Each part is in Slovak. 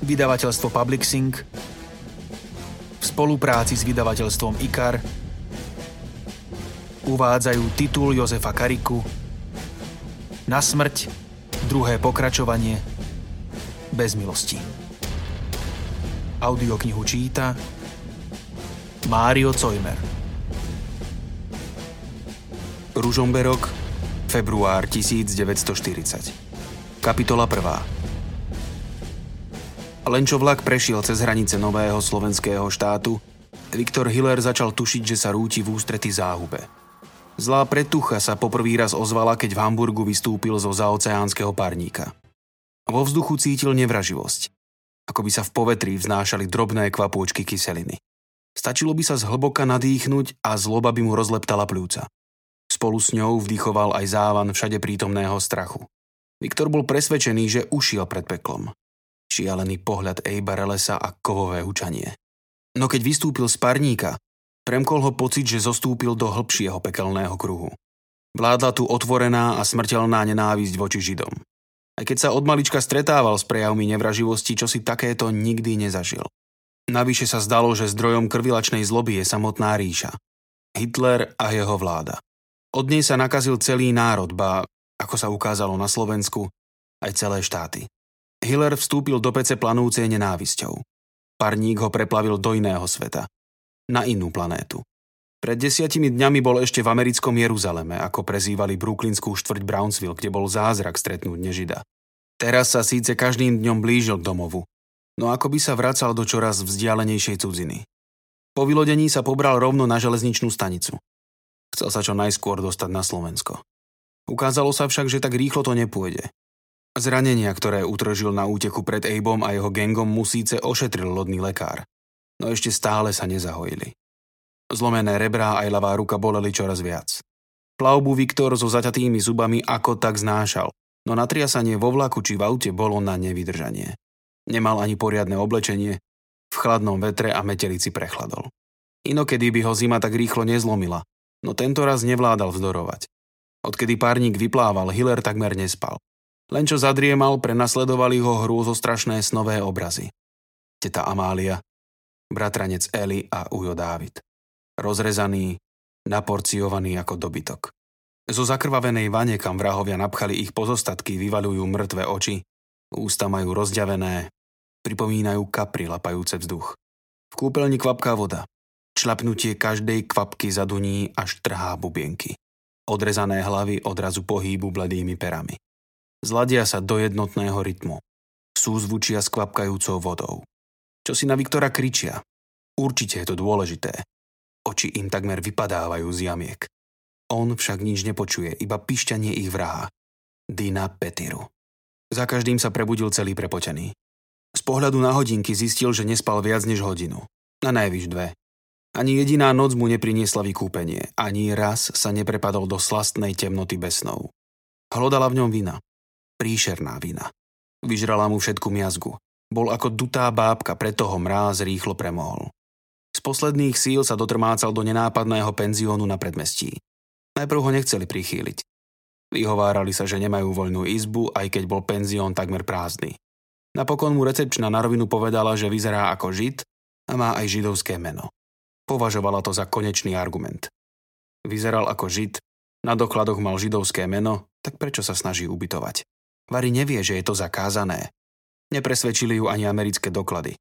vydavateľstvo Publixing, v spolupráci s vydavateľstvom IKAR uvádzajú titul Jozefa Kariku Na smrť, druhé pokračovanie, bez milosti. Audioknihu číta Mário Cojmer. Ružomberok, február 1940. Kapitola 1. Len čo vlak prešiel cez hranice nového slovenského štátu, Viktor Hiller začal tušiť, že sa rúti v ústrety záhube. Zlá pretucha sa poprvý raz ozvala, keď v Hamburgu vystúpil zo zaoceánskeho parníka. Vo vzduchu cítil nevraživosť. Ako by sa v povetrí vznášali drobné kvapôčky kyseliny. Stačilo by sa zhlboka nadýchnuť a zloba by mu rozleptala pľúca. Spolu s ňou vdychoval aj závan všade prítomného strachu. Viktor bol presvedčený, že ušiel pred peklom šialený pohľad Ejba Relesa a kovové hučanie. No keď vystúpil z parníka, premkol ho pocit, že zostúpil do hĺbšieho pekelného kruhu. Vládla tu otvorená a smrteľná nenávisť voči Židom. Aj keď sa od malička stretával s prejavmi nevraživosti, čo si takéto nikdy nezažil. Navyše sa zdalo, že zdrojom krvilačnej zloby je samotná ríša. Hitler a jeho vláda. Od nej sa nakazil celý národ, ba, ako sa ukázalo na Slovensku, aj celé štáty. Hiller vstúpil do pece planúcej nenávisťou. Parník ho preplavil do iného sveta. Na inú planétu. Pred desiatimi dňami bol ešte v americkom Jeruzaleme, ako prezývali brooklynskú štvrť Brownsville, kde bol zázrak stretnúť nežida. Teraz sa síce každým dňom blížil k domovu, no ako by sa vracal do čoraz vzdialenejšej cudziny. Po vylodení sa pobral rovno na železničnú stanicu. Chcel sa čo najskôr dostať na Slovensko. Ukázalo sa však, že tak rýchlo to nepôjde. Zranenia, ktoré utržil na úteku pred Abom a jeho gengom mu síce ošetril lodný lekár, no ešte stále sa nezahojili. Zlomené rebrá aj ľavá ruka boleli čoraz viac. Plavbu Viktor so zaťatými zubami ako tak znášal, no natriasanie vo vlaku či v aute bolo na nevydržanie. Nemal ani poriadne oblečenie, v chladnom vetre a metelici prechladol. Inokedy by ho zima tak rýchlo nezlomila, no tento raz nevládal vzdorovať. Odkedy párnik vyplával, Hiller takmer nespal. Len čo zadriemal, prenasledovali ho hrôzostrašné snové obrazy. Teta Amália, bratranec Eli a Ujo Dávid. Rozrezaný, naporciovaný ako dobytok. Zo zakrvavenej vane, kam vrahovia napchali ich pozostatky, vyvalujú mŕtve oči, ústa majú rozďavené, pripomínajú kapry lapajúce vzduch. V kúpeľni kvapká voda. Člapnutie každej kvapky zaduní až trhá bubienky. Odrezané hlavy odrazu pohýbu bledými perami. Zladia sa do jednotného rytmu. Súzvučia s kvapkajúcou vodou. Čo si na Viktora kričia? Určite je to dôležité. Oči im takmer vypadávajú z jamiek. On však nič nepočuje, iba pišťanie ich vraha. Dina Petiru. Za každým sa prebudil celý prepotený. Z pohľadu na hodinky zistil, že nespal viac než hodinu. Na najvyš dve. Ani jediná noc mu nepriniesla vykúpenie. Ani raz sa neprepadol do slastnej temnoty bez snov. Hlodala v ňom vina príšerná vina. Vyžrala mu všetku miazgu. Bol ako dutá bábka, preto ho mráz rýchlo premohol. Z posledných síl sa dotrmácal do nenápadného penziónu na predmestí. Najprv ho nechceli prichýliť. Vyhovárali sa, že nemajú voľnú izbu, aj keď bol penzión takmer prázdny. Napokon mu recepčná na rovinu povedala, že vyzerá ako žid a má aj židovské meno. Považovala to za konečný argument. Vyzeral ako žid, na dokladoch mal židovské meno, tak prečo sa snaží ubytovať? Vary nevie, že je to zakázané. Nepresvedčili ju ani americké doklady.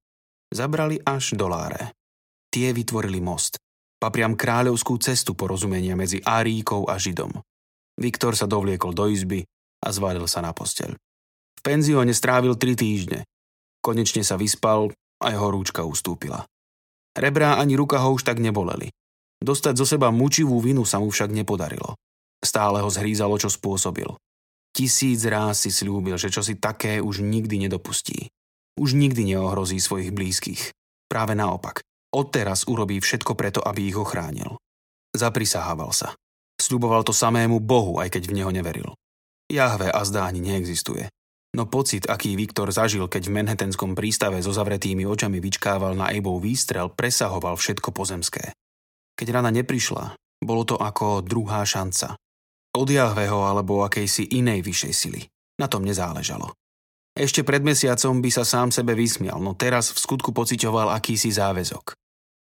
Zabrali až doláre. Tie vytvorili most. Papriam kráľovskú cestu porozumenia medzi Áríkou a Židom. Viktor sa dovliekol do izby a zvalil sa na posteľ. V penzióne strávil tri týždne. Konečne sa vyspal a jeho rúčka ustúpila. Rebrá ani ruka ho už tak neboleli. Dostať zo seba mučivú vinu sa mu však nepodarilo. Stále ho zhrízalo, čo spôsobil. Tisíc ráz si slúbil, že čo si také už nikdy nedopustí. Už nikdy neohrozí svojich blízkych. Práve naopak. Odteraz urobí všetko preto, aby ich ochránil. Zaprisahával sa. Sľuboval to samému Bohu, aj keď v neho neveril. Jahve a zdá neexistuje. No pocit, aký Viktor zažil, keď v Manhattanskom prístave so zavretými očami vyčkával na Abov výstrel, presahoval všetko pozemské. Keď rana neprišla, bolo to ako druhá šanca, od Jahveho alebo akejsi inej vyššej sily. Na tom nezáležalo. Ešte pred mesiacom by sa sám sebe vysmial, no teraz v skutku pocitoval akýsi záväzok.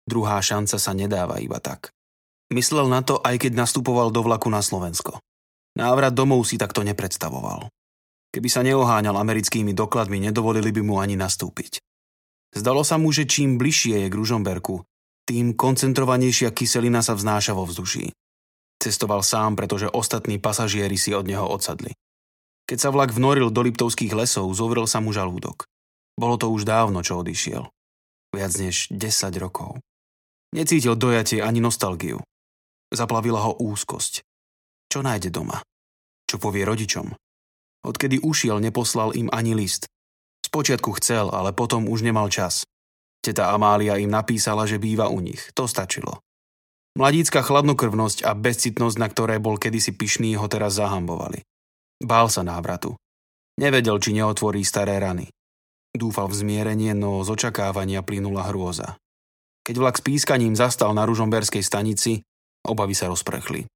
Druhá šanca sa nedáva iba tak. Myslel na to, aj keď nastupoval do vlaku na Slovensko. Návrat domov si takto nepredstavoval. Keby sa neoháňal americkými dokladmi, nedovolili by mu ani nastúpiť. Zdalo sa mu, že čím bližšie je k Ružomberku, tým koncentrovanejšia kyselina sa vznáša vo vzduší. Cestoval sám, pretože ostatní pasažieri si od neho odsadli. Keď sa vlak vnoril do Liptovských lesov, zovrel sa mu žalúdok. Bolo to už dávno, čo odišiel. Viac než 10 rokov. Necítil dojatie ani nostalgiu. Zaplavila ho úzkosť. Čo nájde doma? Čo povie rodičom? Odkedy ušiel, neposlal im ani list. Spočiatku chcel, ale potom už nemal čas. Teta Amália im napísala, že býva u nich. To stačilo. Mladícka chladnokrvnosť a bezcitnosť, na ktoré bol kedysi pyšný, ho teraz zahambovali. Bál sa návratu. Nevedel, či neotvorí staré rany. Dúfal v zmierenie, no z očakávania plynula hrôza. Keď vlak s pískaním zastal na Ružomberskej stanici, Obavy sa rozprchli.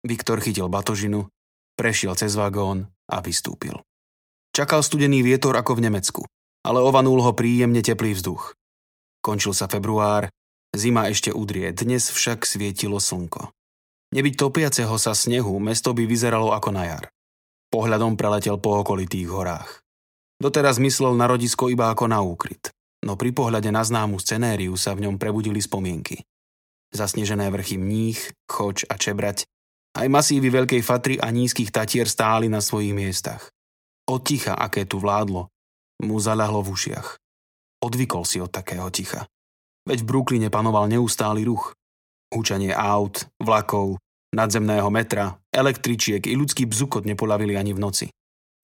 Viktor chytil batožinu, prešiel cez vagón a vystúpil. Čakal studený vietor ako v Nemecku, ale ovanul ho príjemne teplý vzduch. Končil sa február, zima ešte udrie, dnes však svietilo slnko. Nebyť topiaceho sa snehu, mesto by vyzeralo ako na jar. Pohľadom preletel po okolitých horách. Doteraz myslel na rodisko iba ako na úkryt, no pri pohľade na známu scenériu sa v ňom prebudili spomienky zasnežené vrchy Mních, Choč a Čebrať, aj masívy Veľkej Fatry a nízkych Tatier stáli na svojich miestach. Od ticha, aké tu vládlo, mu zaľahlo v ušiach. Odvykol si od takého ticha. Veď v Brooklyne panoval neustály ruch. Húčanie aut, vlakov, nadzemného metra, električiek i ľudský bzukot nepolavili ani v noci.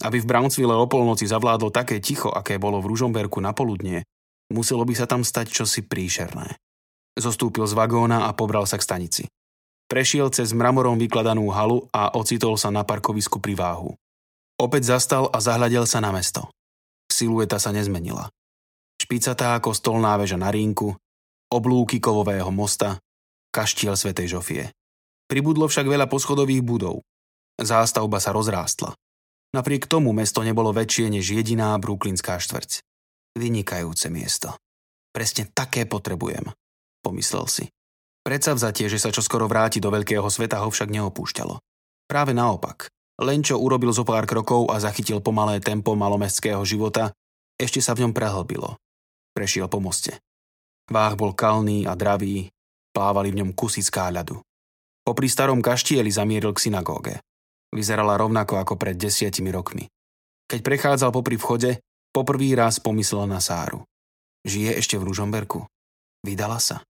Aby v Brownsville o polnoci zavládlo také ticho, aké bolo v Ružomberku na poludnie, muselo by sa tam stať čosi príšerné. Zostúpil z vagóna a pobral sa k stanici. Prešiel cez mramorom vykladanú halu a ocitol sa na parkovisku pri váhu. Opäť zastal a zahľadel sa na mesto. Silueta sa nezmenila. Špicatá ako stolná väža na rínku, oblúky kovového mosta, kaštiel Svetej Žofie. Pribudlo však veľa poschodových budov. Zástavba sa rozrástla. Napriek tomu mesto nebolo väčšie než jediná brúklinská štvrť. Vynikajúce miesto. Presne také potrebujem pomyslel si. Predsavzatie, že sa čoskoro vráti do veľkého sveta, ho však neopúšťalo. Práve naopak. Len čo urobil zo pár krokov a zachytil pomalé tempo malomestského života, ešte sa v ňom prehlbilo. Prešiel po moste. Váh bol kalný a dravý, plávali v ňom kusy skáľadu. Popri starom kaštieli zamieril k synagóge. Vyzerala rovnako ako pred desiatimi rokmi. Keď prechádzal popri vchode, poprvý raz pomyslel na Sáru. Žije ešte v Ružomberku? Vydala sa?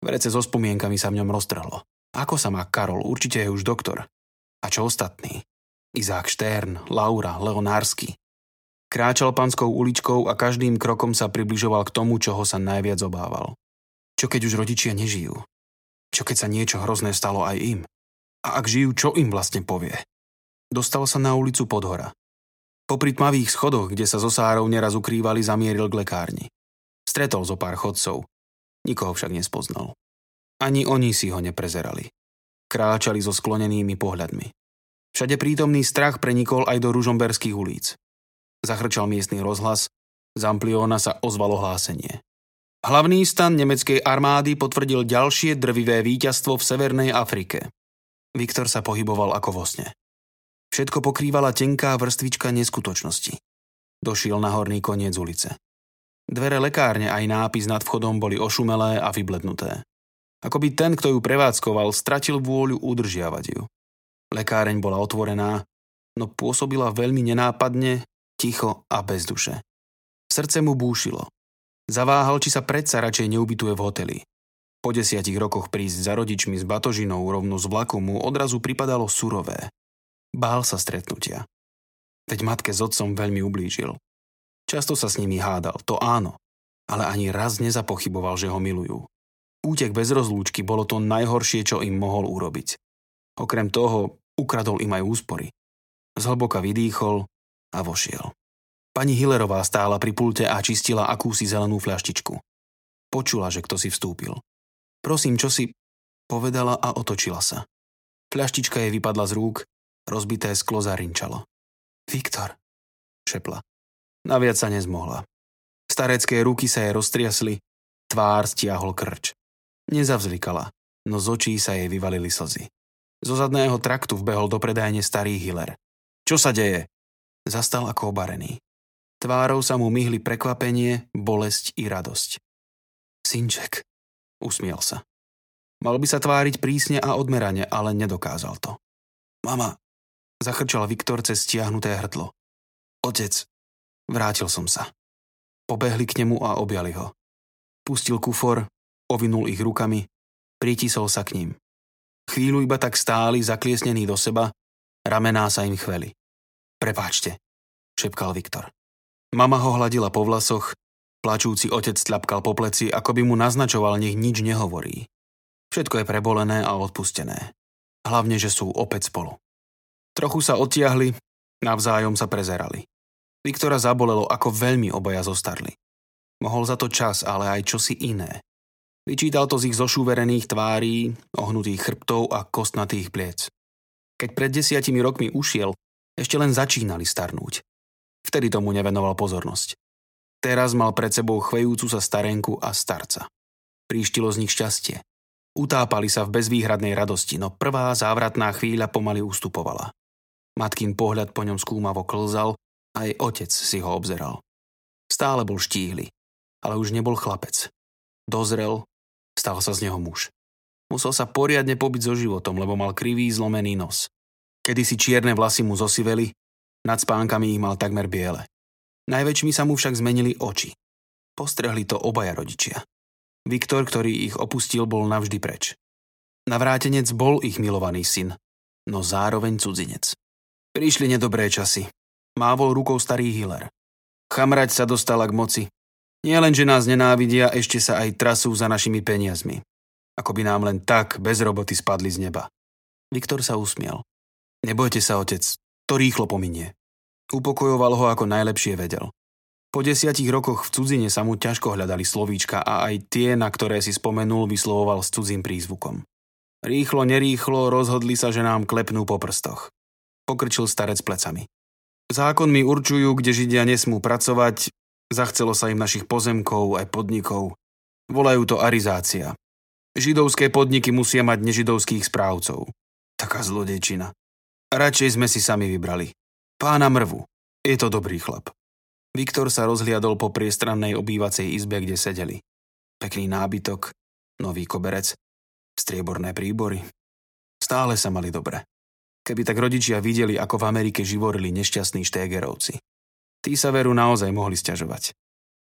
Vrece so spomienkami sa v ňom roztrhlo. Ako sa má Karol? Určite je už doktor. A čo ostatní? Izák Štern, Laura, Leonársky. Kráčal panskou uličkou a každým krokom sa približoval k tomu, čoho sa najviac obával. Čo keď už rodičia nežijú? Čo keď sa niečo hrozné stalo aj im? A ak žijú, čo im vlastne povie? Dostal sa na ulicu Podhora. Popri tmavých schodoch, kde sa zo sárov neraz ukrývali, zamieril k lekárni. Stretol zo pár chodcov. Nikoho však nespoznal. Ani oni si ho neprezerali. Kráčali so sklonenými pohľadmi. Všade prítomný strach prenikol aj do ružomberských ulic. Zachrčal miestny rozhlas, z Ampliona sa ozvalo hlásenie. Hlavný stan nemeckej armády potvrdil ďalšie drvivé víťazstvo v Severnej Afrike. Viktor sa pohyboval ako vo sne. Všetko pokrývala tenká vrstvička neskutočnosti. Došiel na horný koniec ulice. Dvere lekárne aj nápis nad vchodom boli ošumelé a vyblednuté. Ako by ten, kto ju prevádzkoval, stratil vôľu udržiavať ju. Lekáreň bola otvorená, no pôsobila veľmi nenápadne, ticho a bez duše. Srdce mu búšilo. Zaváhal, či sa predsa radšej neubytuje v hoteli. Po desiatich rokoch prísť za rodičmi s batožinou rovno z vlaku mu odrazu pripadalo surové. Bál sa stretnutia. Veď matke s otcom veľmi ublížil. Často sa s nimi hádal, to áno, ale ani raz nezapochyboval, že ho milujú. Útek bez rozlúčky bolo to najhoršie, čo im mohol urobiť. Okrem toho, ukradol im aj úspory. Zhlboka vydýchol a vošiel. Pani Hillerová stála pri pulte a čistila akúsi zelenú fľaštičku. Počula, že kto si vstúpil. Prosím, čo si... Povedala a otočila sa. Fľaštička jej vypadla z rúk, rozbité sklo zarinčalo. Viktor, šepla. Naviac sa nezmohla. Starecké ruky sa jej roztriasli, tvár stiahol krč. Nezavzlikala, no z očí sa jej vyvalili slzy. Zo zadného traktu vbehol do predajne starý Hiller. Čo sa deje? Zastal ako obarený. Tvárou sa mu myhli prekvapenie, bolesť i radosť. Synček, usmiel sa. Mal by sa tváriť prísne a odmerane, ale nedokázal to. Mama, zachrčal Viktor cez stiahnuté hrdlo. Otec, vrátil som sa. Pobehli k nemu a objali ho. Pustil kufor, ovinul ich rukami, pritisol sa k ním. Chvíľu iba tak stáli, zakliesnení do seba, ramená sa im chveli. Prepáčte, šepkal Viktor. Mama ho hladila po vlasoch, plačúci otec tľapkal po pleci, ako by mu naznačoval, nech nič nehovorí. Všetko je prebolené a odpustené. Hlavne, že sú opäť spolu. Trochu sa odtiahli, navzájom sa prezerali. Viktora zabolelo, ako veľmi obaja zostarli. Mohol za to čas, ale aj čosi iné. Vyčítal to z ich zošúverených tvárí, ohnutých chrbtov a kostnatých pliec. Keď pred desiatimi rokmi ušiel, ešte len začínali starnúť. Vtedy tomu nevenoval pozornosť. Teraz mal pred sebou chvejúcu sa starenku a starca. Príštilo z nich šťastie. Utápali sa v bezvýhradnej radosti, no prvá závratná chvíľa pomaly ustupovala. Matkin pohľad po ňom skúmavo klzal, aj otec si ho obzeral. Stále bol štíhly, ale už nebol chlapec. Dozrel, Stal sa z neho muž. Musel sa poriadne pobiť so životom, lebo mal krivý zlomený nos. Kedy si čierne vlasy mu zosiveli, nad spánkami ich mal takmer biele. Najväčšmi sa mu však zmenili oči. Postrehli to obaja rodičia. Viktor, ktorý ich opustil, bol navždy preč. Navrátenec bol ich milovaný syn, no zároveň cudzinec. Prišli nedobré časy. Mávol rukou starý Hiller. Chamrať sa dostala k moci nie len, že nás nenávidia, ešte sa aj trasú za našimi peniazmi. Ako by nám len tak bez roboty spadli z neba. Viktor sa usmial. Nebojte sa, otec, to rýchlo pominie. Upokojoval ho ako najlepšie vedel. Po desiatich rokoch v cudzine sa mu ťažko hľadali slovíčka a aj tie, na ktoré si spomenul, vyslovoval s cudzím prízvukom. Rýchlo, nerýchlo rozhodli sa, že nám klepnú po prstoch. Pokrčil starec plecami. Zákonmi určujú, kde Židia nesmú pracovať, Zachcelo sa im našich pozemkov aj podnikov. Volajú to arizácia. Židovské podniky musia mať nežidovských správcov. Taká zlodejčina. Radšej sme si sami vybrali. Pána Mrvu. Je to dobrý chlap. Viktor sa rozhliadol po priestrannej obývacej izbe, kde sedeli. Pekný nábytok, nový koberec, strieborné príbory. Stále sa mali dobre. Keby tak rodičia videli, ako v Amerike živorili nešťastní štégerovci. Tí sa veru naozaj mohli stiažovať.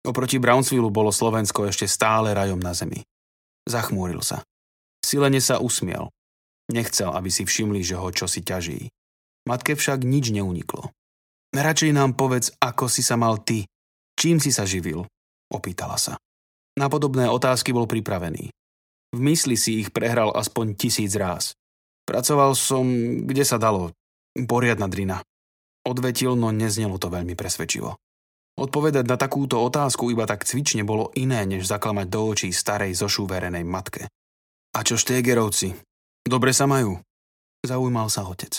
Oproti Brownsvillu bolo Slovensko ešte stále rajom na zemi. Zachmúril sa. Silene sa usmiel. Nechcel, aby si všimli, že ho čosi ťaží. Matke však nič neuniklo. Radšej nám povedz, ako si sa mal ty. Čím si sa živil? Opýtala sa. Na podobné otázky bol pripravený. V mysli si ich prehral aspoň tisíc ráz. Pracoval som, kde sa dalo. Poriadna drina. Odvetil, no neznelo to veľmi presvedčivo. Odpovedať na takúto otázku iba tak cvične bolo iné, než zaklamať do očí starej zošúverenej matke. A čo štégerovci? Dobre sa majú? Zaujímal sa otec.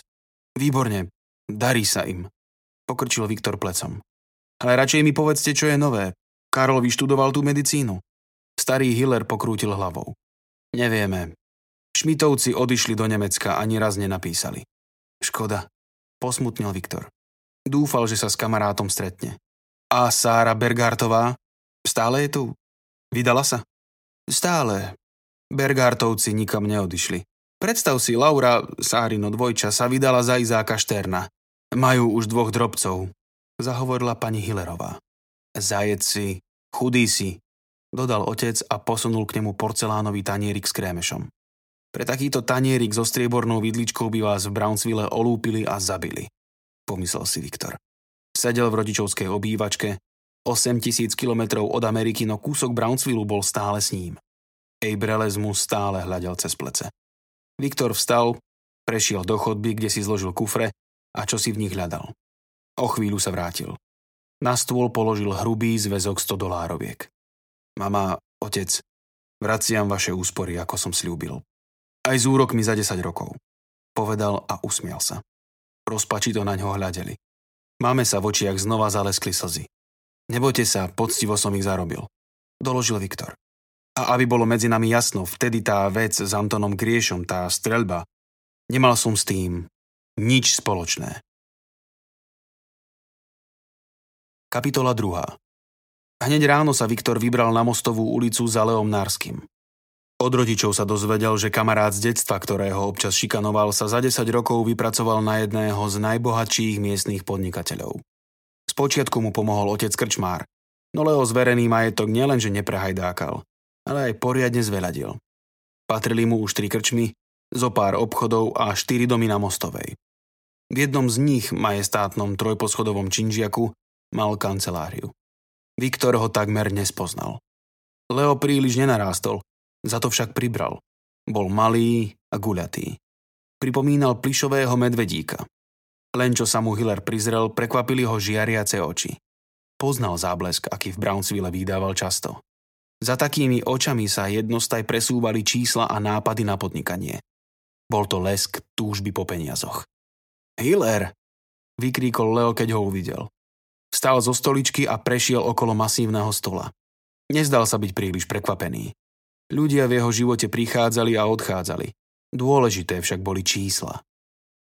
Výborne, darí sa im. Pokrčil Viktor plecom. Ale radšej mi povedzte, čo je nové. Karol vyštudoval tú medicínu. Starý Hiller pokrútil hlavou. Nevieme. Šmitovci odišli do Nemecka, ani raz nenapísali. Škoda, posmutnil Viktor. Dúfal, že sa s kamarátom stretne. A Sára Bergartová? Stále je tu? Vydala sa? Stále. Bergartovci nikam neodišli. Predstav si, Laura, Sárino dvojča, sa vydala za Izáka Šterna. Majú už dvoch drobcov, zahovorila pani Hillerová. Zajec si, chudý si, dodal otec a posunul k nemu porcelánový tanierik s krémešom. Pre takýto tanierik so striebornou vidličkou by vás v Brownsville olúpili a zabili pomyslel si Viktor. Sedel v rodičovskej obývačke, 8 tisíc kilometrov od Ameriky, no kúsok Brownsvillu bol stále s ním. Abreles mu stále hľadel cez plece. Viktor vstal, prešiel do chodby, kde si zložil kufre a čo si v nich hľadal. O chvíľu sa vrátil. Na stôl položil hrubý zväzok 100 dolároviek. Mama, otec, vraciam vaše úspory, ako som slúbil. Aj z úrokmi za 10 rokov. Povedal a usmial sa. Rozpačito na ňo hľadeli. Máme sa v očiach znova zaleskli slzy. Nebojte sa, poctivo som ich zarobil. Doložil Viktor. A aby bolo medzi nami jasno, vtedy tá vec s Antonom Griešom, tá streľba, nemal som s tým nič spoločné. Kapitola 2. Hneď ráno sa Viktor vybral na mostovú ulicu za Leom Nárským. Od rodičov sa dozvedel, že kamarát z detstva, ktorého občas šikanoval, sa za 10 rokov vypracoval na jedného z najbohatších miestnych podnikateľov. Spočiatku mu pomohol otec Krčmár, no Leo zverený majetok nielenže neprehajdákal, ale aj poriadne zveľadil. Patrili mu už tri krčmy, zo pár obchodov a štyri domy na Mostovej. V jednom z nich, majestátnom trojposchodovom činžiaku, mal kanceláriu. Viktor ho takmer nespoznal. Leo príliš nenarástol, za to však pribral. Bol malý a guľatý. Pripomínal plišového medvedíka. Len čo sa mu Hiller prizrel, prekvapili ho žiariace oči. Poznal záblesk, aký v Brownsville vydával často. Za takými očami sa jednostaj presúvali čísla a nápady na podnikanie. Bol to lesk túžby po peniazoch. Hiller! vykríkol Leo, keď ho uvidel. Stál zo stoličky a prešiel okolo masívneho stola. Nezdal sa byť príliš prekvapený. Ľudia v jeho živote prichádzali a odchádzali. Dôležité však boli čísla.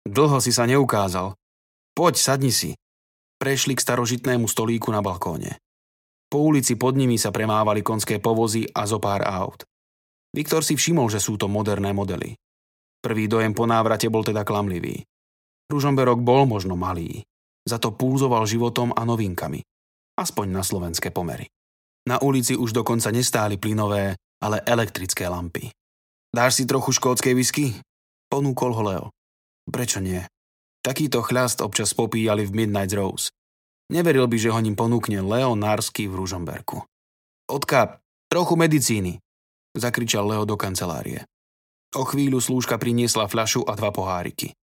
Dlho si sa neukázal. Poď, sadni si. Prešli k starožitnému stolíku na balkóne. Po ulici pod nimi sa premávali konské povozy a zo pár aut. Viktor si všimol, že sú to moderné modely. Prvý dojem po návrate bol teda klamlivý. Ružomberok bol možno malý, za to púzoval životom a novinkami. Aspoň na slovenské pomery. Na ulici už dokonca nestáli plynové, ale elektrické lampy. Dáš si trochu škótskej whisky? Ponúkol ho Leo. Prečo nie? Takýto chľast občas popíjali v Midnight Rose. Neveril by, že ho ním ponúkne Leo Nársky v Ružomberku. Odka, trochu medicíny, zakričal Leo do kancelárie. O chvíľu slúžka priniesla fľašu a dva poháriky.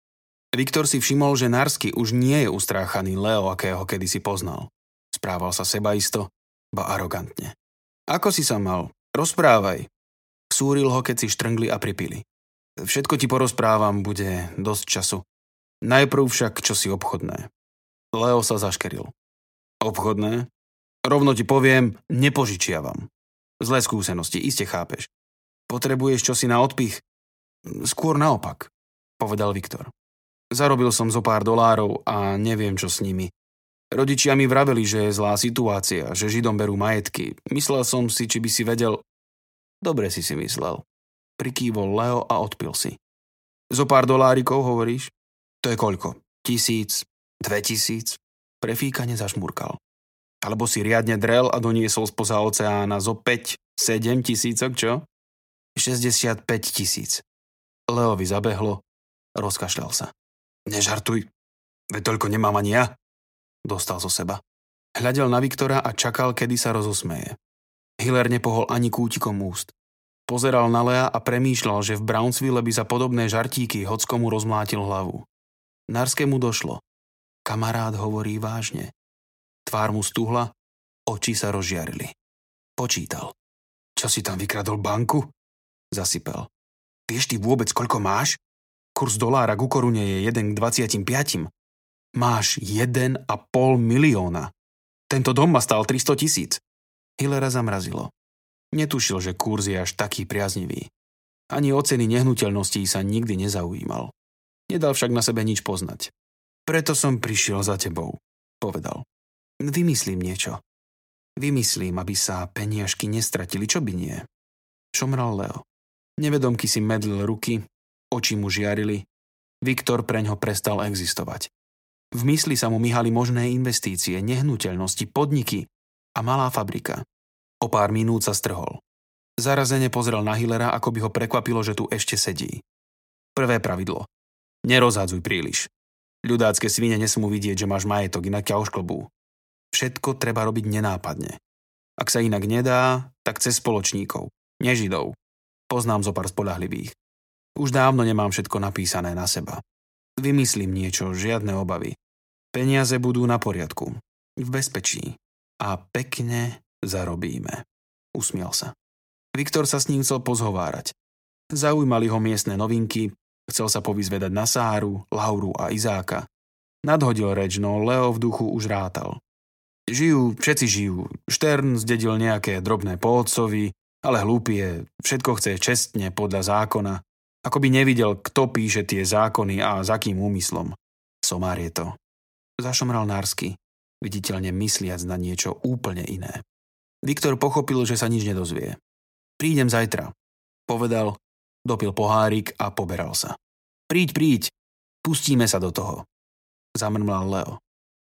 Viktor si všimol, že Nársky už nie je ustráchaný Leo, akého kedysi poznal. Správal sa sebaisto, ba arogantne. Ako si sa mal? Rozprávaj. Súril ho, keď si štrngli a pripili. Všetko ti porozprávam, bude dosť času. Najprv však čosi obchodné. Leo sa zaškeril. Obchodné? Rovno ti poviem, nepožičiavam. Zlé skúsenosti, iste chápeš. Potrebuješ čosi na odpich? Skôr naopak, povedal Viktor. Zarobil som zo pár dolárov a neviem, čo s nimi. Rodičia mi vraveli, že je zlá situácia, že Židom berú majetky. Myslel som si, či by si vedel... Dobre si si myslel. Prikývol Leo a odpil si. Zo pár dolárikov, hovoríš? To je koľko? Tisíc, 2000? Prefíkane zašmurkal. Alebo si riadne drel a doniesol spoza oceána zo 5, 7 tisícok, čo? 65 tisíc. Leovi zabehlo, rozkašľal sa. Nežartuj, veď toľko nemám ani ja. Dostal zo seba. Hľadel na Viktora a čakal, kedy sa rozosmeje. Hiller nepohol ani kútikom úst. Pozeral na Lea a premýšľal, že v Brownsville by za podobné žartíky hockomu rozmlátil hlavu. Narskému došlo. Kamarát hovorí vážne. Tvár mu stuhla, oči sa rozžiarili. Počítal. Čo si tam vykradol banku? Zasypel. Vieš ty vôbec, koľko máš? Kurs dolára ku korune je 1 k 25. Máš 1,5 milióna. Tento dom ma stal 300 tisíc. Hillera zamrazilo. Netušil, že kurz je až taký priaznivý. Ani o ceny nehnuteľností sa nikdy nezaujímal. Nedal však na sebe nič poznať. Preto som prišiel za tebou, povedal. Vymyslím niečo. Vymyslím, aby sa peniažky nestratili, čo by nie. Šomral Leo. Nevedomky si medlil ruky, oči mu žiarili. Viktor preňho prestal existovať. V mysli sa mu myhali možné investície, nehnuteľnosti, podniky a malá fabrika. O pár minút sa strhol. Zarazene pozrel na Hillera, ako by ho prekvapilo, že tu ešte sedí. Prvé pravidlo. Nerozhadzuj príliš. Ľudácké svine nesmú vidieť, že máš majetok, inak ťa ošklbú. Všetko treba robiť nenápadne. Ak sa inak nedá, tak cez spoločníkov, nežidov. Poznám zo pár spolahlivých. Už dávno nemám všetko napísané na seba. Vymyslím niečo, žiadne obavy. Peniaze budú na poriadku, v bezpečí a pekne zarobíme. Usmiel sa. Viktor sa s ním chcel pozhovárať. Zaujímali ho miestne novinky, Chcel sa povyzvedať na Sáru, Lauru a Izáka. Nadhodil reč, no Leo v duchu už rátal. Žijú, všetci žijú. Štern zdedil nejaké drobné po ale hlúpy je, všetko chce čestne podľa zákona. Ako by nevidel, kto píše tie zákony a za kým úmyslom. Somár je to. Zašomral Nársky, viditeľne mysliac na niečo úplne iné. Viktor pochopil, že sa nič nedozvie. Prídem zajtra, povedal, dopil pohárik a poberal sa. Príď, príď, pustíme sa do toho. Zamrmlal Leo.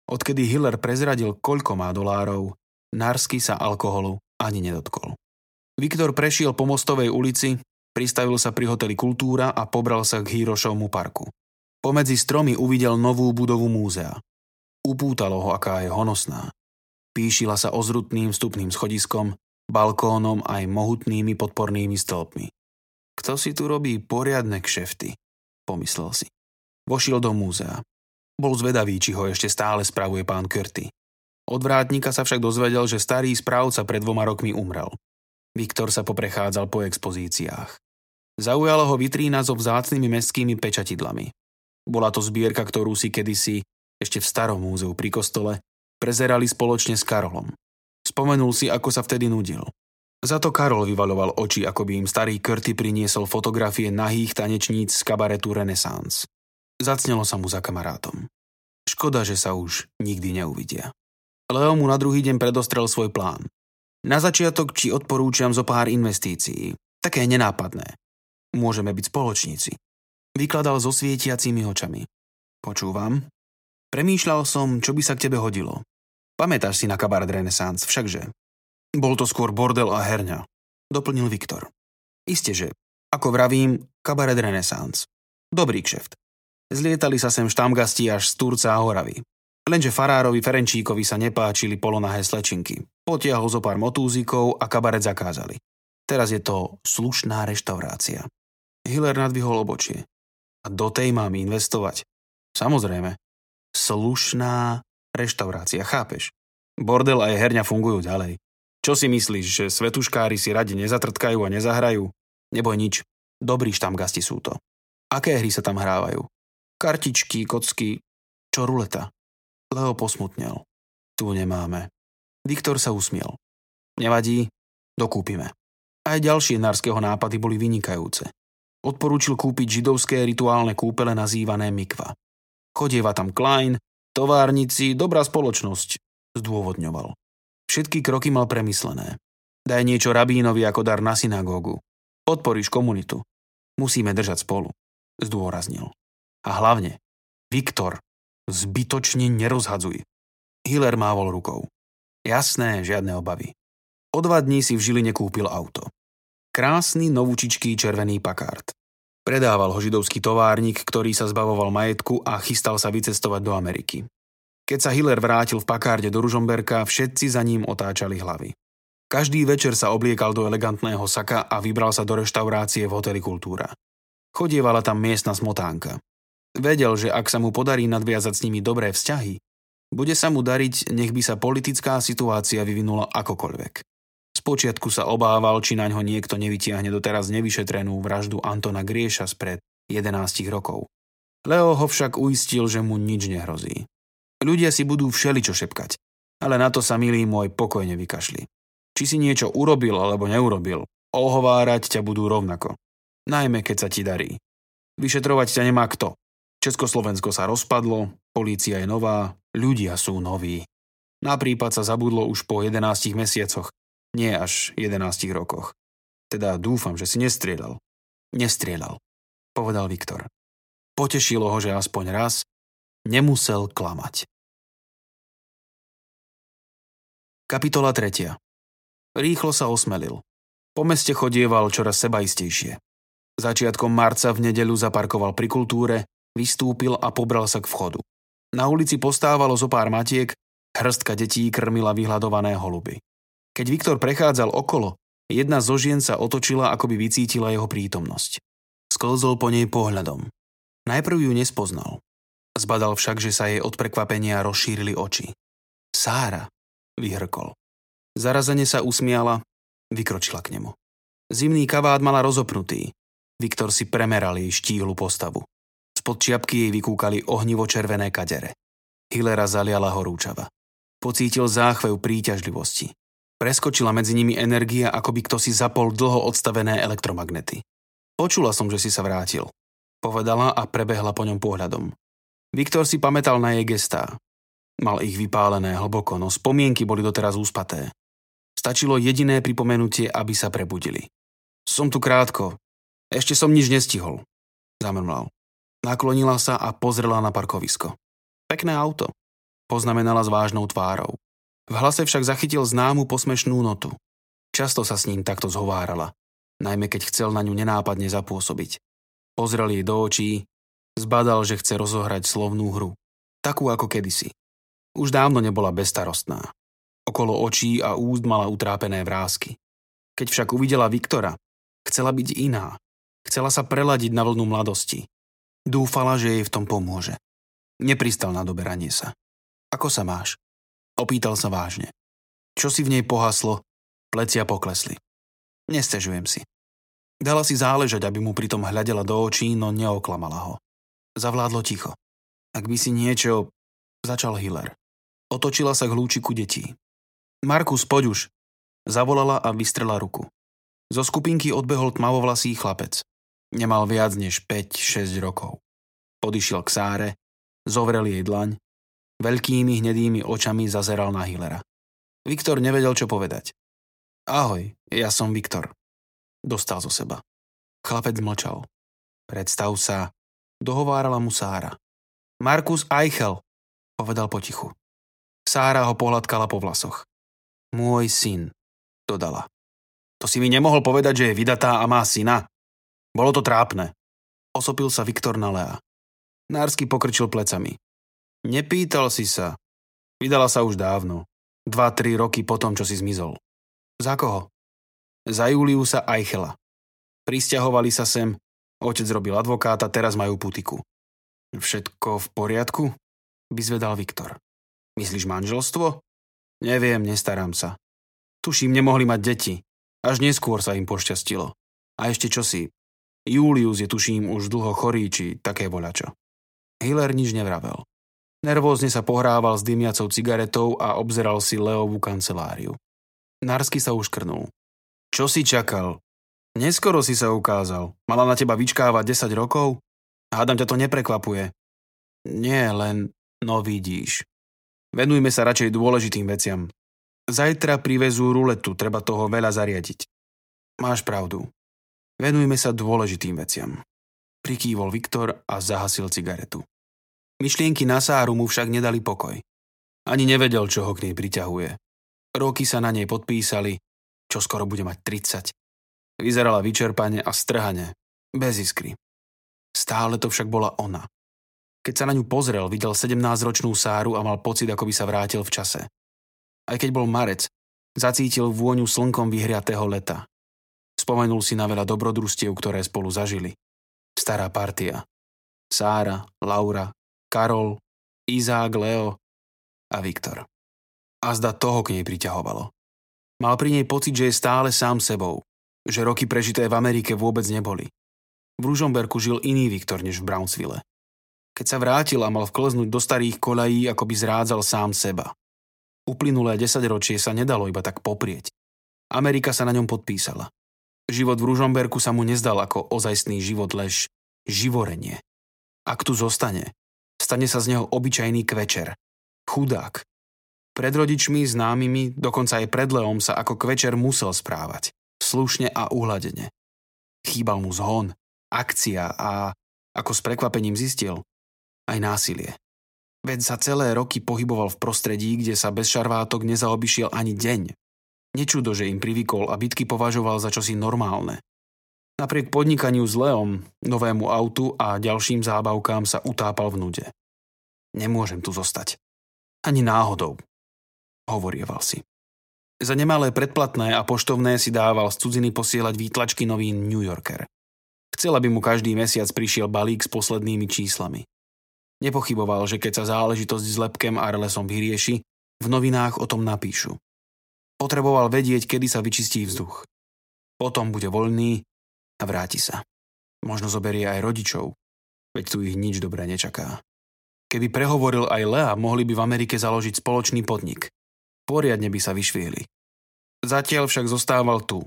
Odkedy Hiller prezradil, koľko má dolárov, Narsky sa alkoholu ani nedotkol. Viktor prešiel po Mostovej ulici, pristavil sa pri hoteli Kultúra a pobral sa k Hirošovmu parku. Pomedzi stromy uvidel novú budovu múzea. Upútalo ho, aká je honosná. Píšila sa ozrutným vstupným schodiskom, balkónom aj mohutnými podpornými stĺpmi. Kto si tu robí poriadne kšefty? Pomyslel si. Vošiel do múzea. Bol zvedavý, či ho ešte stále spravuje pán Curty. Od vrátnika sa však dozvedel, že starý správca pred dvoma rokmi umrel. Viktor sa poprechádzal po expozíciách. Zaujala ho vitrína so vzácnými mestskými pečatidlami. Bola to zbierka, ktorú si kedysi, ešte v starom múzeu pri kostole, prezerali spoločne s Karolom. Spomenul si, ako sa vtedy nudil. Za to Karol vyvaloval oči, ako by im starý Curty priniesol fotografie nahých tanečníc z kabaretu Renaissance. Zacnelo sa mu za kamarátom. Škoda, že sa už nikdy neuvidia. Leo mu na druhý deň predostrel svoj plán. Na začiatok či odporúčam zo pár investícií. Také nenápadné. Môžeme byť spoločníci. Vykladal so svietiacimi očami. Počúvam. Premýšľal som, čo by sa k tebe hodilo. Pamätáš si na kabaret Renaissance, všakže? Bol to skôr bordel a herňa. Doplnil Viktor. Isté, že. Ako vravím, kabaret Renaissance. Dobrý kšeft. Zlietali sa sem štamgasti až z Turca a Horavy. Lenže farárovi Ferenčíkovi sa nepáčili polonahé slečinky. Potiahol zo pár motúzikov a kabaret zakázali. Teraz je to slušná reštaurácia. Hiller nadvihol obočie. A do tej mám investovať. Samozrejme. Slušná reštaurácia, chápeš? Bordel a herňa fungujú ďalej. Čo si myslíš, že svetuškári si radi nezatrtkajú a nezahrajú? Neboj nič. Dobrí štamgasti sú to. Aké hry sa tam hrávajú? Kartičky, kocky, čo ruleta. Leo posmutnel. Tu nemáme. Viktor sa usmiel. Nevadí, dokúpime. Aj ďalšie nárskeho nápady boli vynikajúce. Odporúčil kúpiť židovské rituálne kúpele nazývané mikva. Chodieva tam Klein, továrnici, dobrá spoločnosť, zdôvodňoval. Všetky kroky mal premyslené. Daj niečo rabínovi ako dar na synagógu. Podporíš komunitu. Musíme držať spolu, zdôraznil. A hlavne, Viktor, zbytočne nerozhadzuj. Hiller mávol rukou. Jasné, žiadne obavy. O dva dní si v Žiline kúpil auto. Krásny, novúčičký červený pakard. Predával ho židovský továrnik, ktorý sa zbavoval majetku a chystal sa vycestovať do Ameriky. Keď sa Hiller vrátil v pakárde do Ružomberka, všetci za ním otáčali hlavy. Každý večer sa obliekal do elegantného saka a vybral sa do reštaurácie v hoteli Kultúra. Chodievala tam miestna smotánka. Vedel, že ak sa mu podarí nadviazať s nimi dobré vzťahy, bude sa mu dariť, nech by sa politická situácia vyvinula akokoľvek. Spočiatku sa obával, či na ňo niekto nevytiahne doteraz nevyšetrenú vraždu Antona Grieša spred 11 rokov. Leo ho však uistil, že mu nič nehrozí. Ľudia si budú všeličo šepkať, ale na to sa milý môj pokojne vykašli. Či si niečo urobil alebo neurobil, ohovárať ťa budú rovnako. Najmä keď sa ti darí. Vyšetrovať ťa nemá kto. Československo sa rozpadlo, polícia je nová, ľudia sú noví. Na prípad sa zabudlo už po 11 mesiacoch, nie až 11 rokoch. Teda dúfam, že si nestrieľal. Nestrieľal, povedal Viktor. Potešilo ho, že aspoň raz nemusel klamať. Kapitola 3. Rýchlo sa osmelil. Po meste chodieval čoraz sebaistejšie. Začiatkom marca v nedeľu zaparkoval pri kultúre, Vystúpil a pobral sa k vchodu. Na ulici postávalo zo pár matiek, hrstka detí krmila vyhľadované holuby. Keď Viktor prechádzal okolo, jedna zo žien sa otočila, ako by vycítila jeho prítomnosť. Sklzol po nej pohľadom. Najprv ju nespoznal. Zbadal však, že sa jej od prekvapenia rozšírili oči. Sára, vyhrkol. Zarazene sa usmiala, vykročila k nemu. Zimný kavát mala rozopnutý. Viktor si premeral jej štíhlu postavu. Spod čiapky jej vykúkali ohnivo červené kadere. Hilera zaliala horúčava. Pocítil záchvev príťažlivosti. Preskočila medzi nimi energia, ako by kto si zapol dlho odstavené elektromagnety. Počula som, že si sa vrátil. Povedala a prebehla po ňom pohľadom. Viktor si pamätal na jej gestá. Mal ich vypálené hlboko, no spomienky boli doteraz úspaté. Stačilo jediné pripomenutie, aby sa prebudili. Som tu krátko. Ešte som nič nestihol. Zamrmlal. Naklonila sa a pozrela na parkovisko. Pekné auto. Poznamenala s vážnou tvárou. V hlase však zachytil známu posmešnú notu. Často sa s ním takto zhovárala, najmä keď chcel na ňu nenápadne zapôsobiť. Pozrel jej do očí, zbadal, že chce rozohrať slovnú hru. Takú ako kedysi. Už dávno nebola bestarostná. Okolo očí a úst mala utrápené vrázky. Keď však uvidela Viktora, chcela byť iná. Chcela sa preladiť na vlnu mladosti. Dúfala, že jej v tom pomôže. Nepristal na doberanie sa. Ako sa máš? Opýtal sa vážne. Čo si v nej pohaslo? Plecia poklesli. Nestežujem si. Dala si záležať, aby mu pritom hľadela do očí, no neoklamala ho. Zavládlo ticho. Ak by si niečo... Začal Hiller. Otočila sa k lúčiku detí. Markus, poď už. Zavolala a vystrela ruku. Zo skupinky odbehol tmavovlasý chlapec. Nemal viac než 5-6 rokov. Podišiel k Sáre, zovrel jej dlaň, veľkými hnedými očami zazeral na Hillera. Viktor nevedel, čo povedať. Ahoj, ja som Viktor. Dostal zo seba. Chlapec mlčal. Predstav sa, dohovárala mu Sára. Markus Eichel, povedal potichu. Sára ho pohľadkala po vlasoch. Môj syn, dodala. To si mi nemohol povedať, že je vydatá a má syna? Bolo to trápne. Osopil sa Viktor na Lea. Nársky pokrčil plecami. Nepýtal si sa. Vydala sa už dávno. Dva, tri roky potom, čo si zmizol. Za koho? Za Juliusa Eichela. Prisťahovali sa sem, otec robil advokáta, teraz majú putiku. Všetko v poriadku? Vyzvedal Viktor. Myslíš manželstvo? Neviem, nestaram sa. Tuším, nemohli mať deti. Až neskôr sa im pošťastilo. A ešte čosi, Julius je tuším už dlho chorý, či také voľačo. Hiller nič nevravel. Nervózne sa pohrával s dymiacou cigaretou a obzeral si Leovú kanceláriu. Narsky sa už krnul. Čo si čakal? Neskoro si sa ukázal. Mala na teba vyčkávať 10 rokov? Hádam ťa to neprekvapuje. Nie, len, no vidíš. Venujme sa radšej dôležitým veciam. Zajtra privezú ruletu, treba toho veľa zariadiť. Máš pravdu. Venujme sa dôležitým veciam. Prikývol Viktor a zahasil cigaretu. Myšlienky na Sáru mu však nedali pokoj. Ani nevedel, čo ho k nej priťahuje. Roky sa na nej podpísali, čo skoro bude mať 30. Vyzerala vyčerpane a strhane, bez iskry. Stále to však bola ona. Keď sa na ňu pozrel, videl 17-ročnú Sáru a mal pocit, ako by sa vrátil v čase. Aj keď bol marec, zacítil vôňu slnkom vyhriatého leta. Spomenul si na veľa dobrodružstiev, ktoré spolu zažili. Stará partia. Sára, Laura, Karol, Izák, Leo a Viktor. A zda toho k nej priťahovalo. Mal pri nej pocit, že je stále sám sebou, že roky prežité v Amerike vôbec neboli. V Ružomberku žil iný Viktor než v Brownsville. Keď sa vrátil a mal vkleznúť do starých kolají, ako by zrádzal sám seba. Uplynulé desaťročie sa nedalo iba tak poprieť. Amerika sa na ňom podpísala. Život v Ružomberku sa mu nezdal ako ozajstný život, lež živorenie. Ak tu zostane, stane sa z neho obyčajný kvečer. Chudák. Pred rodičmi, známymi, dokonca aj pred Leom sa ako kvečer musel správať. Slušne a uhladene. Chýbal mu zhon, akcia a, ako s prekvapením zistil, aj násilie. Veď sa celé roky pohyboval v prostredí, kde sa bez šarvátok nezaobišiel ani deň. Nečudo, že im privykol a bitky považoval za čosi normálne. Napriek podnikaniu s Leom, novému autu a ďalším zábavkám sa utápal v nude. Nemôžem tu zostať. Ani náhodou. Hovorieval si. Za nemalé predplatné a poštovné si dával z cudziny posielať výtlačky novín New Yorker. Chcel, aby mu každý mesiac prišiel balík s poslednými číslami. Nepochyboval, že keď sa záležitosť s Lepkem a Relesom vyrieši, v novinách o tom napíšu. Potreboval vedieť, kedy sa vyčistí vzduch. Potom bude voľný a vráti sa. Možno zoberie aj rodičov, veď tu ich nič dobré nečaká. Keby prehovoril aj Lea, mohli by v Amerike založiť spoločný podnik. Poriadne by sa vyšvieli. Zatiaľ však zostával tu,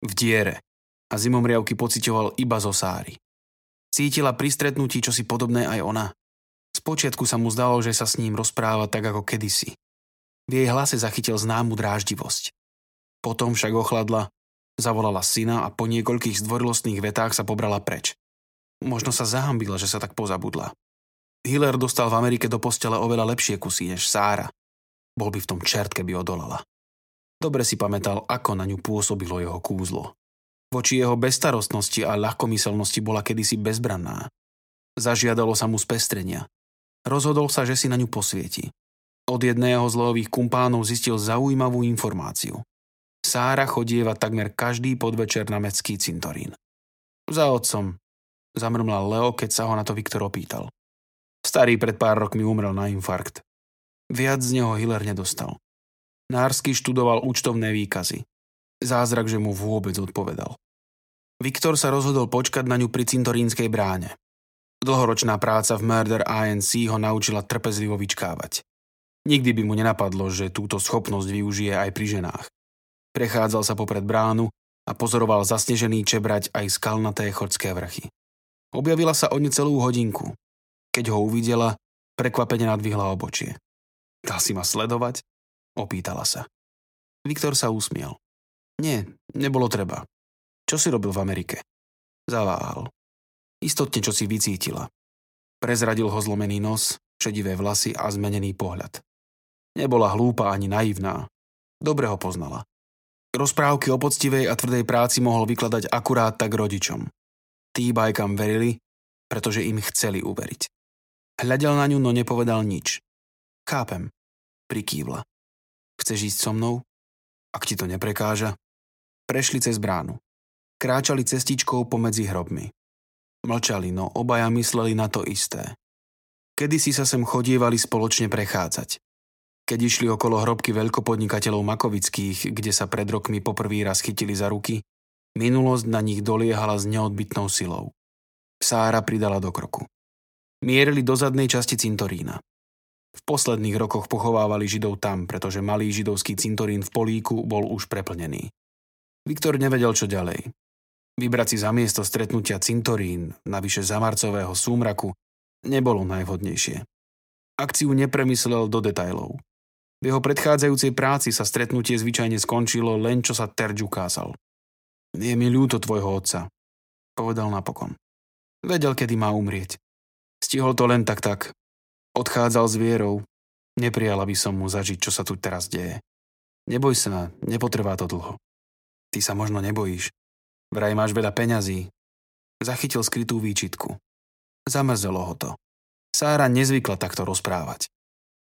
v diere, a zimomriavky pocitoval iba zo sáry. Cítila pri stretnutí čosi podobné aj ona. Spočiatku sa mu zdalo, že sa s ním rozpráva tak ako kedysi. V jej hlase zachytil známu dráždivosť. Potom však ochladla, zavolala syna a po niekoľkých zdvorilostných vetách sa pobrala preč. Možno sa zahambila, že sa tak pozabudla. Hiller dostal v Amerike do postele oveľa lepšie kusy než Sára. Bol by v tom čert, keby odolala. Dobre si pamätal, ako na ňu pôsobilo jeho kúzlo. Voči jeho bestarostnosti a ľahkomyselnosti bola kedysi bezbranná. Zažiadalo sa mu spestrenia. Rozhodol sa, že si na ňu posvieti. Od jedného z lových kumpánov zistil zaujímavú informáciu. Sára chodieva takmer každý podvečer na mestský cintorín. Za otcom, zamrmlal Leo, keď sa ho na to Viktor opýtal. Starý pred pár rokmi umrel na infarkt. Viac z neho Hiller nedostal. Nársky študoval účtovné výkazy. Zázrak, že mu vôbec odpovedal. Viktor sa rozhodol počkať na ňu pri cintorínskej bráne. Dlhoročná práca v Murder ANC ho naučila trpezlivo vyčkávať. Nikdy by mu nenapadlo, že túto schopnosť využije aj pri ženách. Prechádzal sa popred bránu a pozoroval zasnežený čebrať aj skalnaté chodské vrchy. Objavila sa o necelú hodinku. Keď ho uvidela, prekvapene nadvihla obočie. Dal si ma sledovať? Opýtala sa. Viktor sa usmiel. Nie, nebolo treba. Čo si robil v Amerike? Zaváhal. Istotne, čo si vycítila. Prezradil ho zlomený nos, šedivé vlasy a zmenený pohľad. Nebola hlúpa ani naivná. Dobre ho poznala. Rozprávky o poctivej a tvrdej práci mohol vykladať akurát tak rodičom. Tí bajkam verili, pretože im chceli uveriť. Hľadel na ňu, no nepovedal nič. Chápem, prikývla. Chceš ísť so mnou? Ak ti to neprekáža. Prešli cez bránu. Kráčali cestičkou pomedzi hrobmi. Mlčali, no obaja mysleli na to isté. Kedy si sa sem chodievali spoločne prechádzať. Keď išli okolo hrobky veľkopodnikateľov Makovických, kde sa pred rokmi poprvý raz chytili za ruky, minulosť na nich doliehala s neodbitnou silou. Sára pridala do kroku. Mierili do zadnej časti cintorína. V posledných rokoch pochovávali Židov tam, pretože malý židovský cintorín v Políku bol už preplnený. Viktor nevedel, čo ďalej. Vybrať si za miesto stretnutia cintorín, navyše zamarcového súmraku, nebolo najvhodnejšie. Akciu nepremyslel do detajlov. V jeho predchádzajúcej práci sa stretnutie zvyčajne skončilo len čo sa Terč ukázal. Je mi ľúto tvojho otca, povedal napokon. Vedel, kedy má umrieť. Stihol to len tak tak. Odchádzal s vierou. Neprijala by som mu zažiť, čo sa tu teraz deje. Neboj sa, nepotrvá to dlho. Ty sa možno nebojíš. Vraj máš veľa peňazí. Zachytil skrytú výčitku. Zamrzelo ho to. Sára nezvykla takto rozprávať.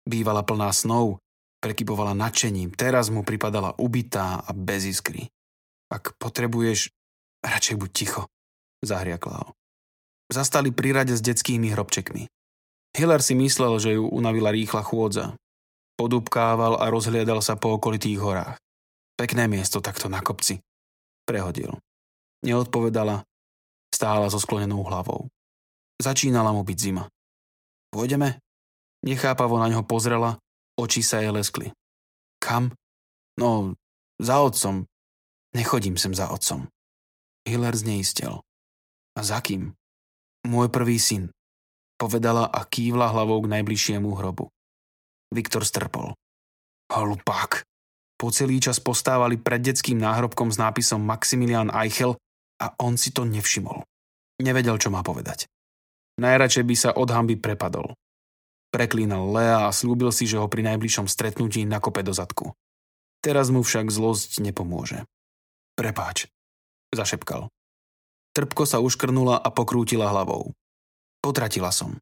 Bývala plná snov, prekypovala nadšením, teraz mu pripadala ubitá a bez iskry. Ak potrebuješ, radšej buď ticho, zahriakla ho. Zastali pri rade s detskými hrobčekmi. Hiller si myslel, že ju unavila rýchla chôdza. Podúbkával a rozhliadal sa po okolitých horách. Pekné miesto takto na kopci. Prehodil. Neodpovedala, stála so sklonenou hlavou. Začínala mu byť zima. Pôjdeme? Nechápavo na ňo pozrela Oči sa jej leskli. Kam? No, za otcom. Nechodím sem za otcom. Hiller zneistel. A za kým? Môj prvý syn. Povedala a kývla hlavou k najbližšiemu hrobu. Viktor strpol. Hlupák. Po celý čas postávali pred detským náhrobkom s nápisom Maximilian Eichel a on si to nevšimol. Nevedel, čo má povedať. Najradšej by sa od hamby prepadol. Preklínal Lea a slúbil si, že ho pri najbližšom stretnutí nakope do zadku. Teraz mu však zlosť nepomôže. Prepáč, zašepkal. Trpko sa uškrnula a pokrútila hlavou. Potratila som.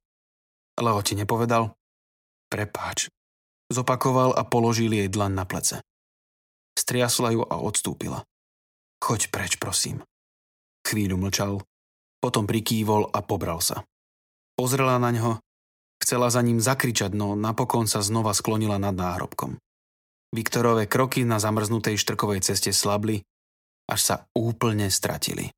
Leo ti nepovedal? Prepáč. Zopakoval a položil jej dlan na plece. Striasla ju a odstúpila. Choď preč, prosím. Chvíľu mlčal, potom prikývol a pobral sa. Pozrela na ňo Chcela za ním zakričať, no napokon sa znova sklonila nad náhrobkom. Viktorové kroky na zamrznutej štrkovej ceste slabli, až sa úplne stratili.